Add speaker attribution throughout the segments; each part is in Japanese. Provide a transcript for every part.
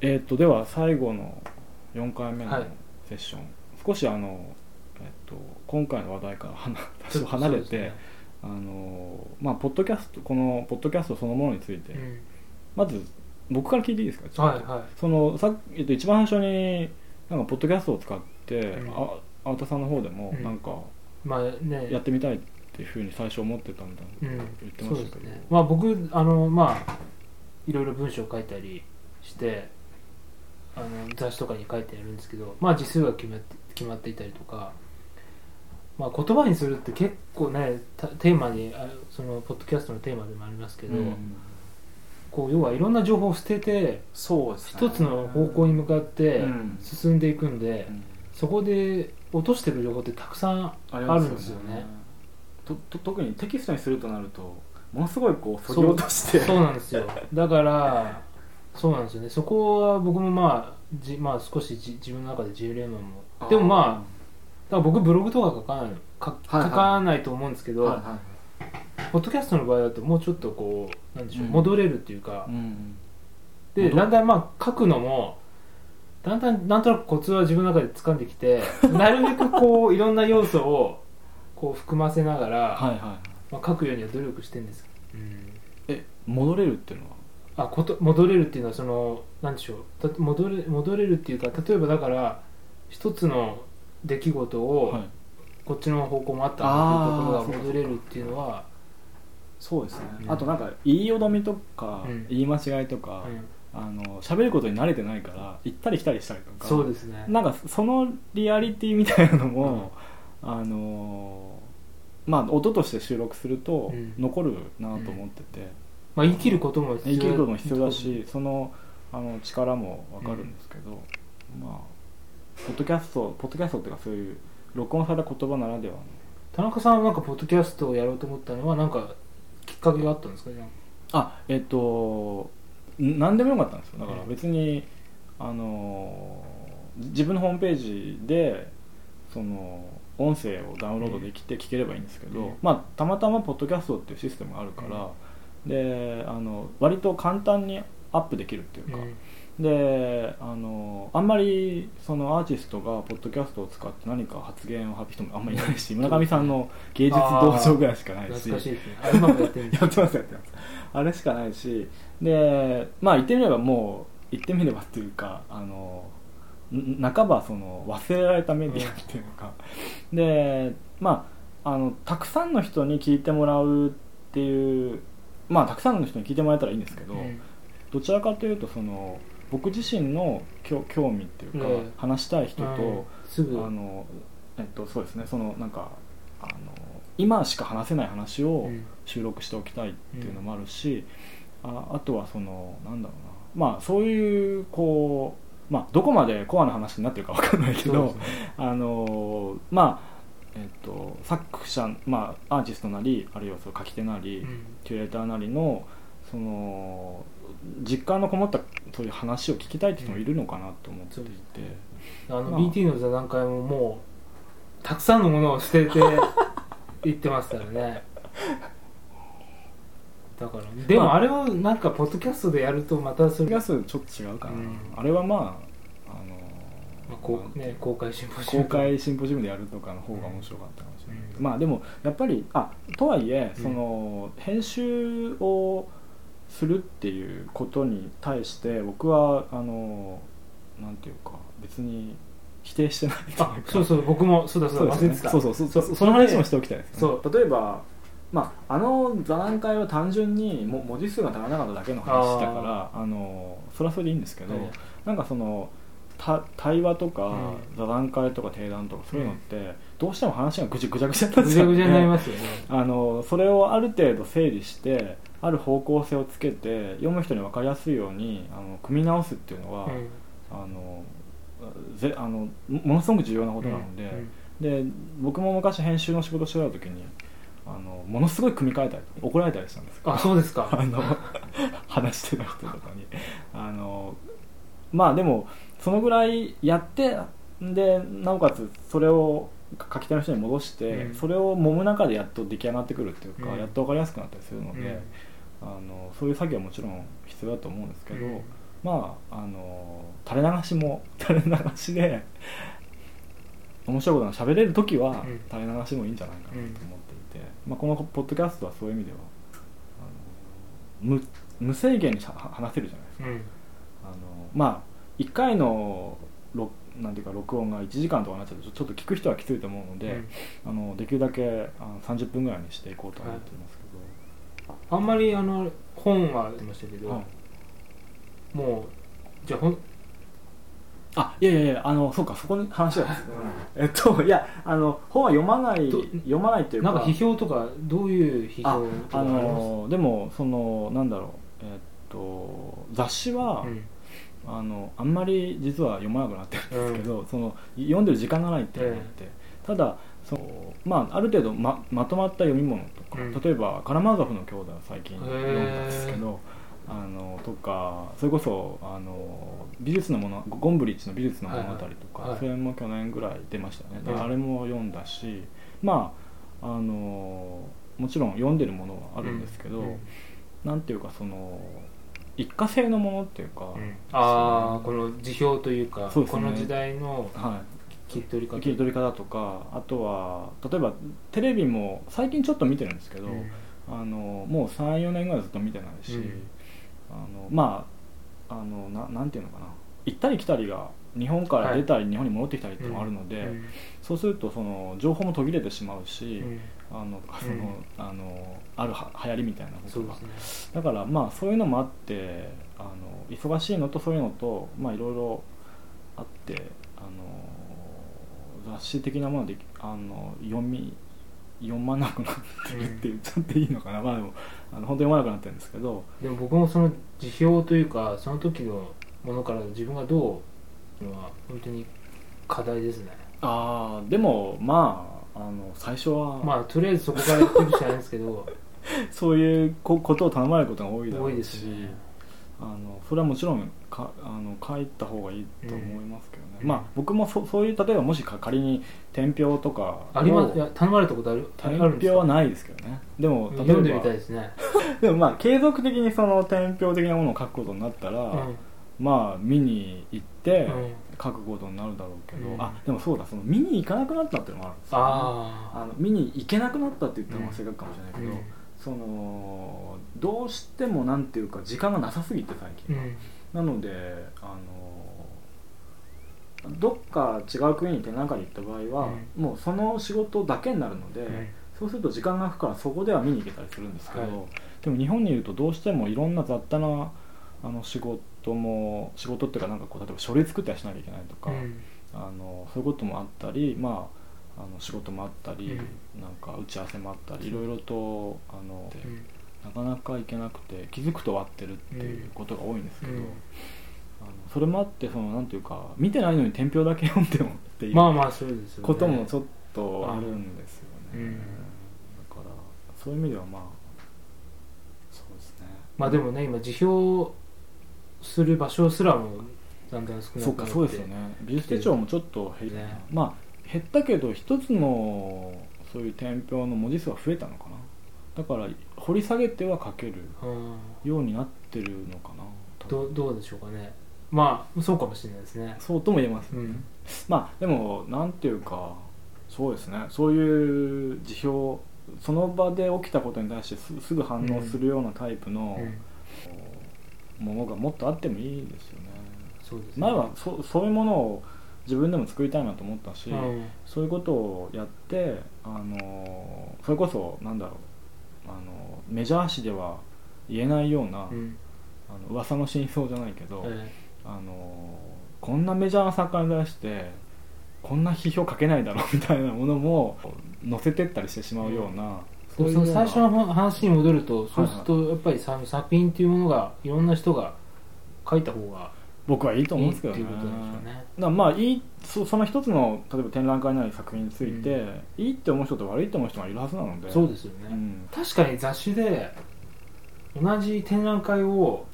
Speaker 1: えーっとでは最後の4回目の
Speaker 2: はい。
Speaker 1: セッション、少しあの、えっと今回の話題から離多少離れて、
Speaker 2: ね。
Speaker 1: あのまあポッドキャストこのポッドキャストそのものについて、
Speaker 2: うん。
Speaker 1: まず僕から聞いていいですか？ちょっと。
Speaker 2: はいはい。
Speaker 1: そのさっき、えっと、一番最初になんかポッドキャストを使って、
Speaker 2: うん。
Speaker 1: あ青田さんの方でも
Speaker 2: うん。
Speaker 1: なんか
Speaker 2: まあね。
Speaker 1: やってみたいっていうふうに最初思ってたみたいな
Speaker 2: うん。
Speaker 1: 言って
Speaker 2: そ
Speaker 1: ましたけど、
Speaker 2: うですね。まあ僕あのまあいろいろ文章を書いたりしてあの雑誌とかに書いてやるんですけどまあ字数が決まって決まっていたりとか、まあ、言葉にするって結構ねたテーマにあそのポッドキャストのテーマでもありますけど、
Speaker 1: うん。
Speaker 2: こう要はいろんな情報を捨てて
Speaker 1: そうですね。
Speaker 2: 一つの方向に向かって
Speaker 1: うん。
Speaker 2: 進んでいくんで、
Speaker 1: うん。
Speaker 2: そこで落としてる情報ってたくさん
Speaker 1: あ
Speaker 2: あるんですよね。
Speaker 1: とと特にテキストにするとなるとものすごいこうそぎ落として。
Speaker 2: そうなんですよ。だからそうなんですよね。そこは僕もまあじ、まあ、少しじ自分の中でジレンマも。でもまあだから僕ブログとか書かない書かないと思うんですけど、
Speaker 1: はいは
Speaker 2: ポッドキャストの場合だともうちょっとこうなんでしょう、
Speaker 1: うん。
Speaker 2: 戻れるっていうか。
Speaker 1: い、うん。
Speaker 2: で
Speaker 1: 戻
Speaker 2: だんだんまあ書くのもだんだんなんとなくコツは自分の中で掴んできて なるべくこういろんな要素をこう含ませながら、
Speaker 1: はいはい
Speaker 2: まあ、書くようには努力してるんですけど、
Speaker 1: え戻れるっていうのは？
Speaker 2: あこと戻れるっていうのはそのなんでしょう。た戻れ戻れるっていうか例えばだから一つの出来事を、
Speaker 1: はい。
Speaker 2: こっちの方向もあったなっていうところが戻れるっていうのは、
Speaker 1: そうですね、
Speaker 2: うん。
Speaker 1: あとなんか言いよどみとか、
Speaker 2: うん。
Speaker 1: 言い間違いとか、
Speaker 2: うん。
Speaker 1: あの喋ることに慣れてないから行ったり来たりしたりとか。
Speaker 2: そうですね。
Speaker 1: なんかそのリアリティみたいなのも、あのまあ音として収録すると
Speaker 2: うん。
Speaker 1: 残るなと思ってて、
Speaker 2: まあ、言い切ることも
Speaker 1: 言い切ることも必要だしそのあの力も分かるんですけど、まあポッドキャストポッドキャストっていうかそういう録音された言葉ならではの。
Speaker 2: 田中さんはなんかポッドキャストをやろうと思ったのはなんかきっかけがあったんですかね
Speaker 1: あ。えっとん何でもよかったんですよ。だから
Speaker 2: うん。
Speaker 1: 別に、あの自分のホームページでその音声をダウンロードできて聞ければいいんですけど、
Speaker 2: うん。
Speaker 1: まあたまたまポッドキャストっていうシステムがあるから、であの割と簡単にアップできるっていうか、であのあんまりそのアーティストがポッドキャストを使って何か発言を発表人もあんまりいないし村上さんの芸術道場ぐらいしかないし。
Speaker 2: すね。あ今もやってるんです
Speaker 1: やってますやってます。あれしかないし。でまあ言ってみればもう言ってみればっていうかあのん半ばその忘れられたメディアっていうか、でまああのたくさんの人に聞いてもらうっていうまあたくさんの人に聞いてもらえたらいいんですけど、
Speaker 2: うん。
Speaker 1: どちらかというとその僕自身の興興味っていうか、
Speaker 2: ええ
Speaker 1: 話したい人と、あのえっとそうですねそのなんかあの今しか話せない話を
Speaker 2: うん。
Speaker 1: 収録しておきたいっていうのもあるし、ああとはそのなんだろうなまあそういうこうまあどこまでコアな話になってるかわかんないけど、
Speaker 2: ね。
Speaker 1: あのまあえっと作者まあアーティストなりあるいはその書き手なり、
Speaker 2: うん。
Speaker 1: キュレーターなりのその実感のこもったそういう話を聞きたいって人もいるのかなと思っていて、
Speaker 2: あの、
Speaker 1: まあ。
Speaker 2: BT の座談会ももうたくさんのものを捨てて 行ってますからね。だからで
Speaker 1: まあ。
Speaker 2: もあれはなんかポッドキャストでやるとまたそれ
Speaker 1: ガスちょっと違うかな、
Speaker 2: うん。
Speaker 1: あれはまあ
Speaker 2: まあこうね、公開シンポジウ
Speaker 1: 公
Speaker 2: ム
Speaker 1: 開シンポジウムでやるとかの方が面白かったかもしれない、
Speaker 2: うん。
Speaker 1: まあでもやっぱりあとはいえ
Speaker 2: うん。
Speaker 1: その、編集をするっていうことに対して僕はあのなんていうか別に否定してない
Speaker 2: そうそう僕もそうだそうだ忘れてた。
Speaker 1: そうそうそうその話もしておきたいです、ね、
Speaker 2: そ
Speaker 1: 例えばまあ、あの座談会は単純にも文字数が足らなかっただけの話だからあのそれはそれでいいんですけど、
Speaker 2: はい。
Speaker 1: なんかそのた対話とか、
Speaker 2: うん。
Speaker 1: 座談会とか定談とかそういうのって、どうしても話がぐちゃぐちゃぐちゃになっちゃう
Speaker 2: ぐちゃぐちゃになりますよね。
Speaker 1: あのそれをある程度整理してある方向性をつけて読む人に分かりやすいようにあの組み直すっていうのは、
Speaker 2: うん。
Speaker 1: あのぜあのもものすごく重要なことなので,、で僕も昔編集の仕事してた時にあのものすごい組み替えたり怒られたりしたんです
Speaker 2: あそうですか。
Speaker 1: あの話してた人とかに。あのまあでもそのぐらいやってでなおかつそれを書き手の人に戻して、
Speaker 2: うん。
Speaker 1: それを揉む中でやっと出来上がってくるっていうか、
Speaker 2: うん。
Speaker 1: やっと分かりやすくなったりするので、
Speaker 2: うん。
Speaker 1: あのそういう作業はもちろん必要だと思うんですけど、
Speaker 2: うん。
Speaker 1: まああの垂れ流しも 垂れ流しで面白いことが喋れる時は
Speaker 2: うん。
Speaker 1: 垂れ流しもいいんじゃないかなと思っていて、まあ、このポッドキャストはそういう意味ではあの無無制限にしゃ話せるじゃないですか。
Speaker 2: うん。
Speaker 1: あのまあ1回の録なんていうか録音が1時間とかになっちゃうとちょっと聞く人はきついと思うので、あのできるだけあの30分ぐらいにしていこうと思っていますけど、
Speaker 2: あんまりあの本は出ましたけど、
Speaker 1: はい。
Speaker 2: もうじゃあほん
Speaker 1: あいやいやいやあのそうかそこに話がえっといやあの本は読まない
Speaker 2: ど
Speaker 1: 読まないっていうか。
Speaker 2: なんか批評とかどういう批
Speaker 1: あ
Speaker 2: 評とか
Speaker 1: あのでもそのなんだろうえっと雑誌は、
Speaker 2: うん
Speaker 1: あのあんまり実は読まなくなってるんですけど、その読んでる時間がないっていうのがあって、ただその、まあ、ある程度ままとまった読み物とか、
Speaker 2: うん。
Speaker 1: 例えば「カラマーゾフの兄弟」を最近読んだんですけどあのとかそれこそあの美術のものゴンブリッジの美術の物語とか、
Speaker 2: はいはい。
Speaker 1: それも去年ぐらい出ましたよね、で
Speaker 2: うん。
Speaker 1: あれも読んだしまああのもちろん読んでるものはあるんですけど、
Speaker 2: うん。
Speaker 1: なんていうかその一過性のものっていうか、
Speaker 2: うん。ああこの辞表というか
Speaker 1: ね。
Speaker 2: この時代の
Speaker 1: はい。
Speaker 2: 切り取り方。
Speaker 1: 切り取り方とかあとは例えばテレビも最近ちょっと見てるんですけど、
Speaker 2: うん。
Speaker 1: あのもう34年ぐらいずっと見てないし、
Speaker 2: うん。
Speaker 1: あのまああのななんていうのかな行ったり来たりが日本から出たり、日本に戻ってきたりってもあるので、
Speaker 2: うん
Speaker 1: そうするとその情報も途切れてしまうし、
Speaker 2: うん。
Speaker 1: あのその、
Speaker 2: うん。
Speaker 1: あのあるは流行りみたいなことが。だからまあそういうのもあってあの忙しいのとそういうのとまあいろいろあってあの雑誌的なものであの読み読まなくなってるって言っちゃっていいのかな、まあでもあの本当に読まなくなってるんですけど。
Speaker 2: でも僕もその辞表というかその時のものから自分がどうのは本当に課題ですね。
Speaker 1: ああでもまああの最初は、
Speaker 2: まあとりあえずそこからやってるしかないんですけど。
Speaker 1: そういうこことを頼まれることが多いだろ
Speaker 2: 多いうで
Speaker 1: し
Speaker 2: すね。
Speaker 1: あのそれはもちろんかあの書いた方がいいと思いますけどね、
Speaker 2: うん。
Speaker 1: まあ僕もそそういう例えばもしか仮に天評とか
Speaker 2: あります
Speaker 1: を
Speaker 2: いや頼まれたことある？あ
Speaker 1: 天
Speaker 2: るんですか
Speaker 1: 評はないですけどね。でも例えば
Speaker 2: 読んでみたいですね。
Speaker 1: でもまあ継続的にその天評的なものを書くことになったら、
Speaker 2: うん
Speaker 1: まあ見に行って
Speaker 2: うん。
Speaker 1: 書くことになるだろうけど、
Speaker 2: うん。
Speaker 1: あでもそうだその見に行かなくなったっていうのがあるんですよ、ね、
Speaker 2: あ
Speaker 1: あの見に行けなくなったって言ったら正確かもしれない
Speaker 2: あ
Speaker 1: けど、そのどうしてもなんていうか時間がなさすぎて最近、
Speaker 2: うん。
Speaker 1: なのであのどっか違う国に展覧会に行った場合は、もうその仕事だけになるので、
Speaker 2: うん。
Speaker 1: そうすると時間が空くからそこでは見に行けたりするんですけど、
Speaker 2: はい。
Speaker 1: でも日本にいるとどうしてもいろんな雑多なあの仕事も仕事っていうかなんかこう例えば書類作ったりしなきゃいけないとか、
Speaker 2: うん。
Speaker 1: あのそういうこともあったりまああの仕事もあったり、
Speaker 2: うん。
Speaker 1: なんか打ち合わせもあったりいろいろとあの、
Speaker 2: うん。
Speaker 1: なかなか行けなくて気づくと終わってるっていうことが多いんですけど、
Speaker 2: うん。
Speaker 1: あのそれもあってそのなんていうか見てないのに天評だけ読んでもっていう
Speaker 2: まあまあそうですよね。
Speaker 1: こともちょっとあるんですよね、
Speaker 2: うん。
Speaker 1: だからそういう意味ではまあそうですね。
Speaker 2: まあでもね今辞表する場所すらもだんだん少なくなって。
Speaker 1: そうかそうですよね。美術手帳もちょっと減っ
Speaker 2: ね。
Speaker 1: まあ減ったけど一つのそういう天評の文字数は増えたのかな。だから掘り下げては書ける
Speaker 2: うん。
Speaker 1: ようになってるのかな。
Speaker 2: どうどうでしょうかね。まあそうかもしれないですね。
Speaker 1: そうとも言えます、
Speaker 2: うん。
Speaker 1: まあでもなんていうかそうですね。そういう辞表その場で起きたことに対してすすぐ反応するようなタイプの
Speaker 2: うん
Speaker 1: ものがもっとあってもいいですよね、
Speaker 2: そうですね。
Speaker 1: 前はそそういうものを自分でも作りたいなと思ったし、
Speaker 2: うん
Speaker 1: そういうことをやってあのそれこそなんだろうあのメジャー誌では言えないような、
Speaker 2: うん。
Speaker 1: あの噂の真相じゃないけど、
Speaker 2: え
Speaker 1: あのこんなメジャーな作家に対してこんな批評書けないだろうみたいなものも載せてったりしてしまうような、
Speaker 2: えでもその最初の話に戻るとそうする
Speaker 1: は
Speaker 2: とやっぱりさ作品っていうものがいろんな人が書いた方が
Speaker 1: 僕はいいと思うんですけどね。まあいいそその一つの例えば展覧会なり作品について、いいって思う人と悪いって思う人がいるはずなので。
Speaker 2: そうですよね、
Speaker 1: うん。
Speaker 2: 確かに雑誌で同じ展覧会を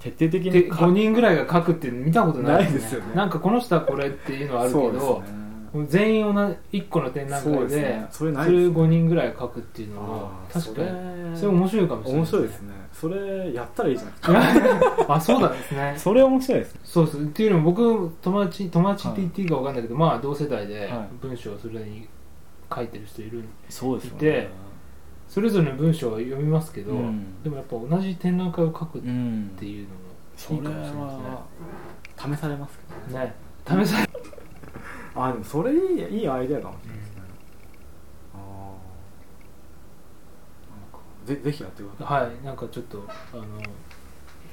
Speaker 1: 徹底的
Speaker 2: で
Speaker 1: に書
Speaker 2: 5人ぐらいが書くって見たことない
Speaker 1: ないですよね。
Speaker 2: なんかこの人はこれっていうのはあるけど、
Speaker 1: ですね
Speaker 2: 全員同じ1個の展覧会で
Speaker 1: ね。それない
Speaker 2: それ
Speaker 1: ですね
Speaker 2: 5人ぐらい書くっていうのも
Speaker 1: あー
Speaker 2: 確かに
Speaker 1: それ
Speaker 2: 面白いかもしれない
Speaker 1: 面白いですね。それやったらいいじゃないですか。
Speaker 2: あそうなんですね。
Speaker 1: それ面白いですね。
Speaker 2: そうそうっていうのも僕友達友達って言っていいか分かんないけど、まあ同世代で
Speaker 1: はい。
Speaker 2: 文章をそれに書いてる人いる
Speaker 1: そうです
Speaker 2: よね。でそれぞれの文章は読みますけど、
Speaker 1: うん。
Speaker 2: でもやっぱ同じ展覧会を書くっ
Speaker 1: うん
Speaker 2: ていうのもいいかもしれない
Speaker 1: は試されますけどね
Speaker 2: ね。ね。試され
Speaker 1: あでもそれいいいいアイデアかもしれないですね、ああなんかぜぜひやってください。
Speaker 2: はい。なんかちょっとあの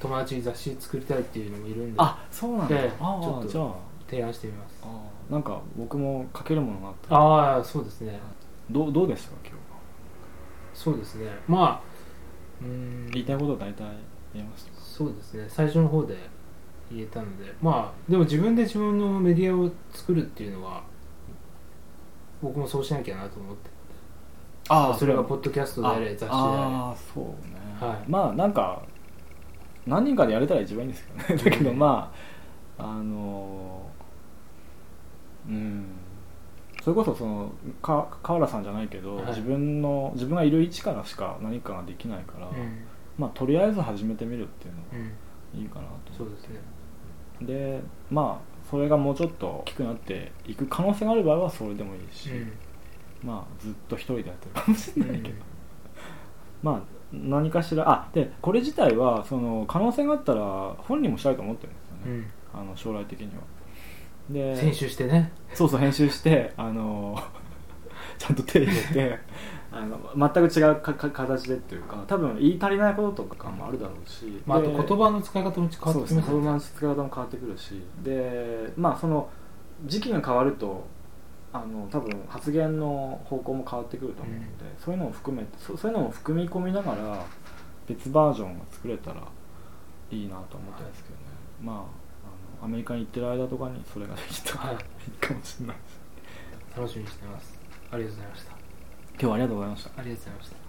Speaker 2: 友達に雑誌作りたいっていうのもいるんで。
Speaker 1: あそうなんだ、
Speaker 2: で
Speaker 1: あ
Speaker 2: ちょっと
Speaker 1: あじゃあ。
Speaker 2: 提案してみます。
Speaker 1: なんか僕も書けるものがあったら。
Speaker 2: ああそうですね。
Speaker 1: どうどうでした？か今日は。
Speaker 2: そうですね。まあうーん。
Speaker 1: 言いたいこと大体言えました
Speaker 2: そうですね。最初の方で言えたのでまあでも自分で自分のメディアを作るっていうのは僕もそうしなきゃなと思って。
Speaker 1: あ
Speaker 2: それがポッドキャストであれ雑誌であ
Speaker 1: ああそうね、
Speaker 2: はい。
Speaker 1: まあなんか何人かでやれたら一番いいんですけどね。だけど
Speaker 2: うん
Speaker 1: まああのうん。それこそそのか川原さんじゃないけど、
Speaker 2: はい。
Speaker 1: 自分の自分がいる位置からしか何かができないから、
Speaker 2: れ、うん。
Speaker 1: まあとりあえず始めてみるっていうのが
Speaker 2: うん、
Speaker 1: いいかなと
Speaker 2: そうですね。
Speaker 1: でまあそれがもうちょっと大きくなっていく可能性がある場合はそれでもいいし、まあずっと一人でやってるかもしれないけど、まあ何かしらあでこれ自体はその可能性があったら本人もしたいと思ってるんですよね、
Speaker 2: うん。
Speaker 1: あの将来的には。で
Speaker 2: 編集してね。
Speaker 1: そうそう編集してあのちゃんと手入れて あの全く違うかか形でっていうか多分言い足りないこととかもあるだろうし、
Speaker 2: まあ、あと
Speaker 1: で
Speaker 2: 言葉の使い方も変わってきます
Speaker 1: そうですね言葉の使い方も変わってくるし。でまあその時期が変わるとあの多分発言の方向も変わってくると思うので、そういうのも含めてそそういうのも含み込みながら別バージョンが作れたらいいなと思ってるんですけどね、まああのアメリカに行ってる間とかにそれができたら
Speaker 2: はい
Speaker 1: いいかもしれないです。
Speaker 2: 楽しみにしてますありがとうございました。
Speaker 1: 今日はありがとうございました。
Speaker 2: ありがとうございました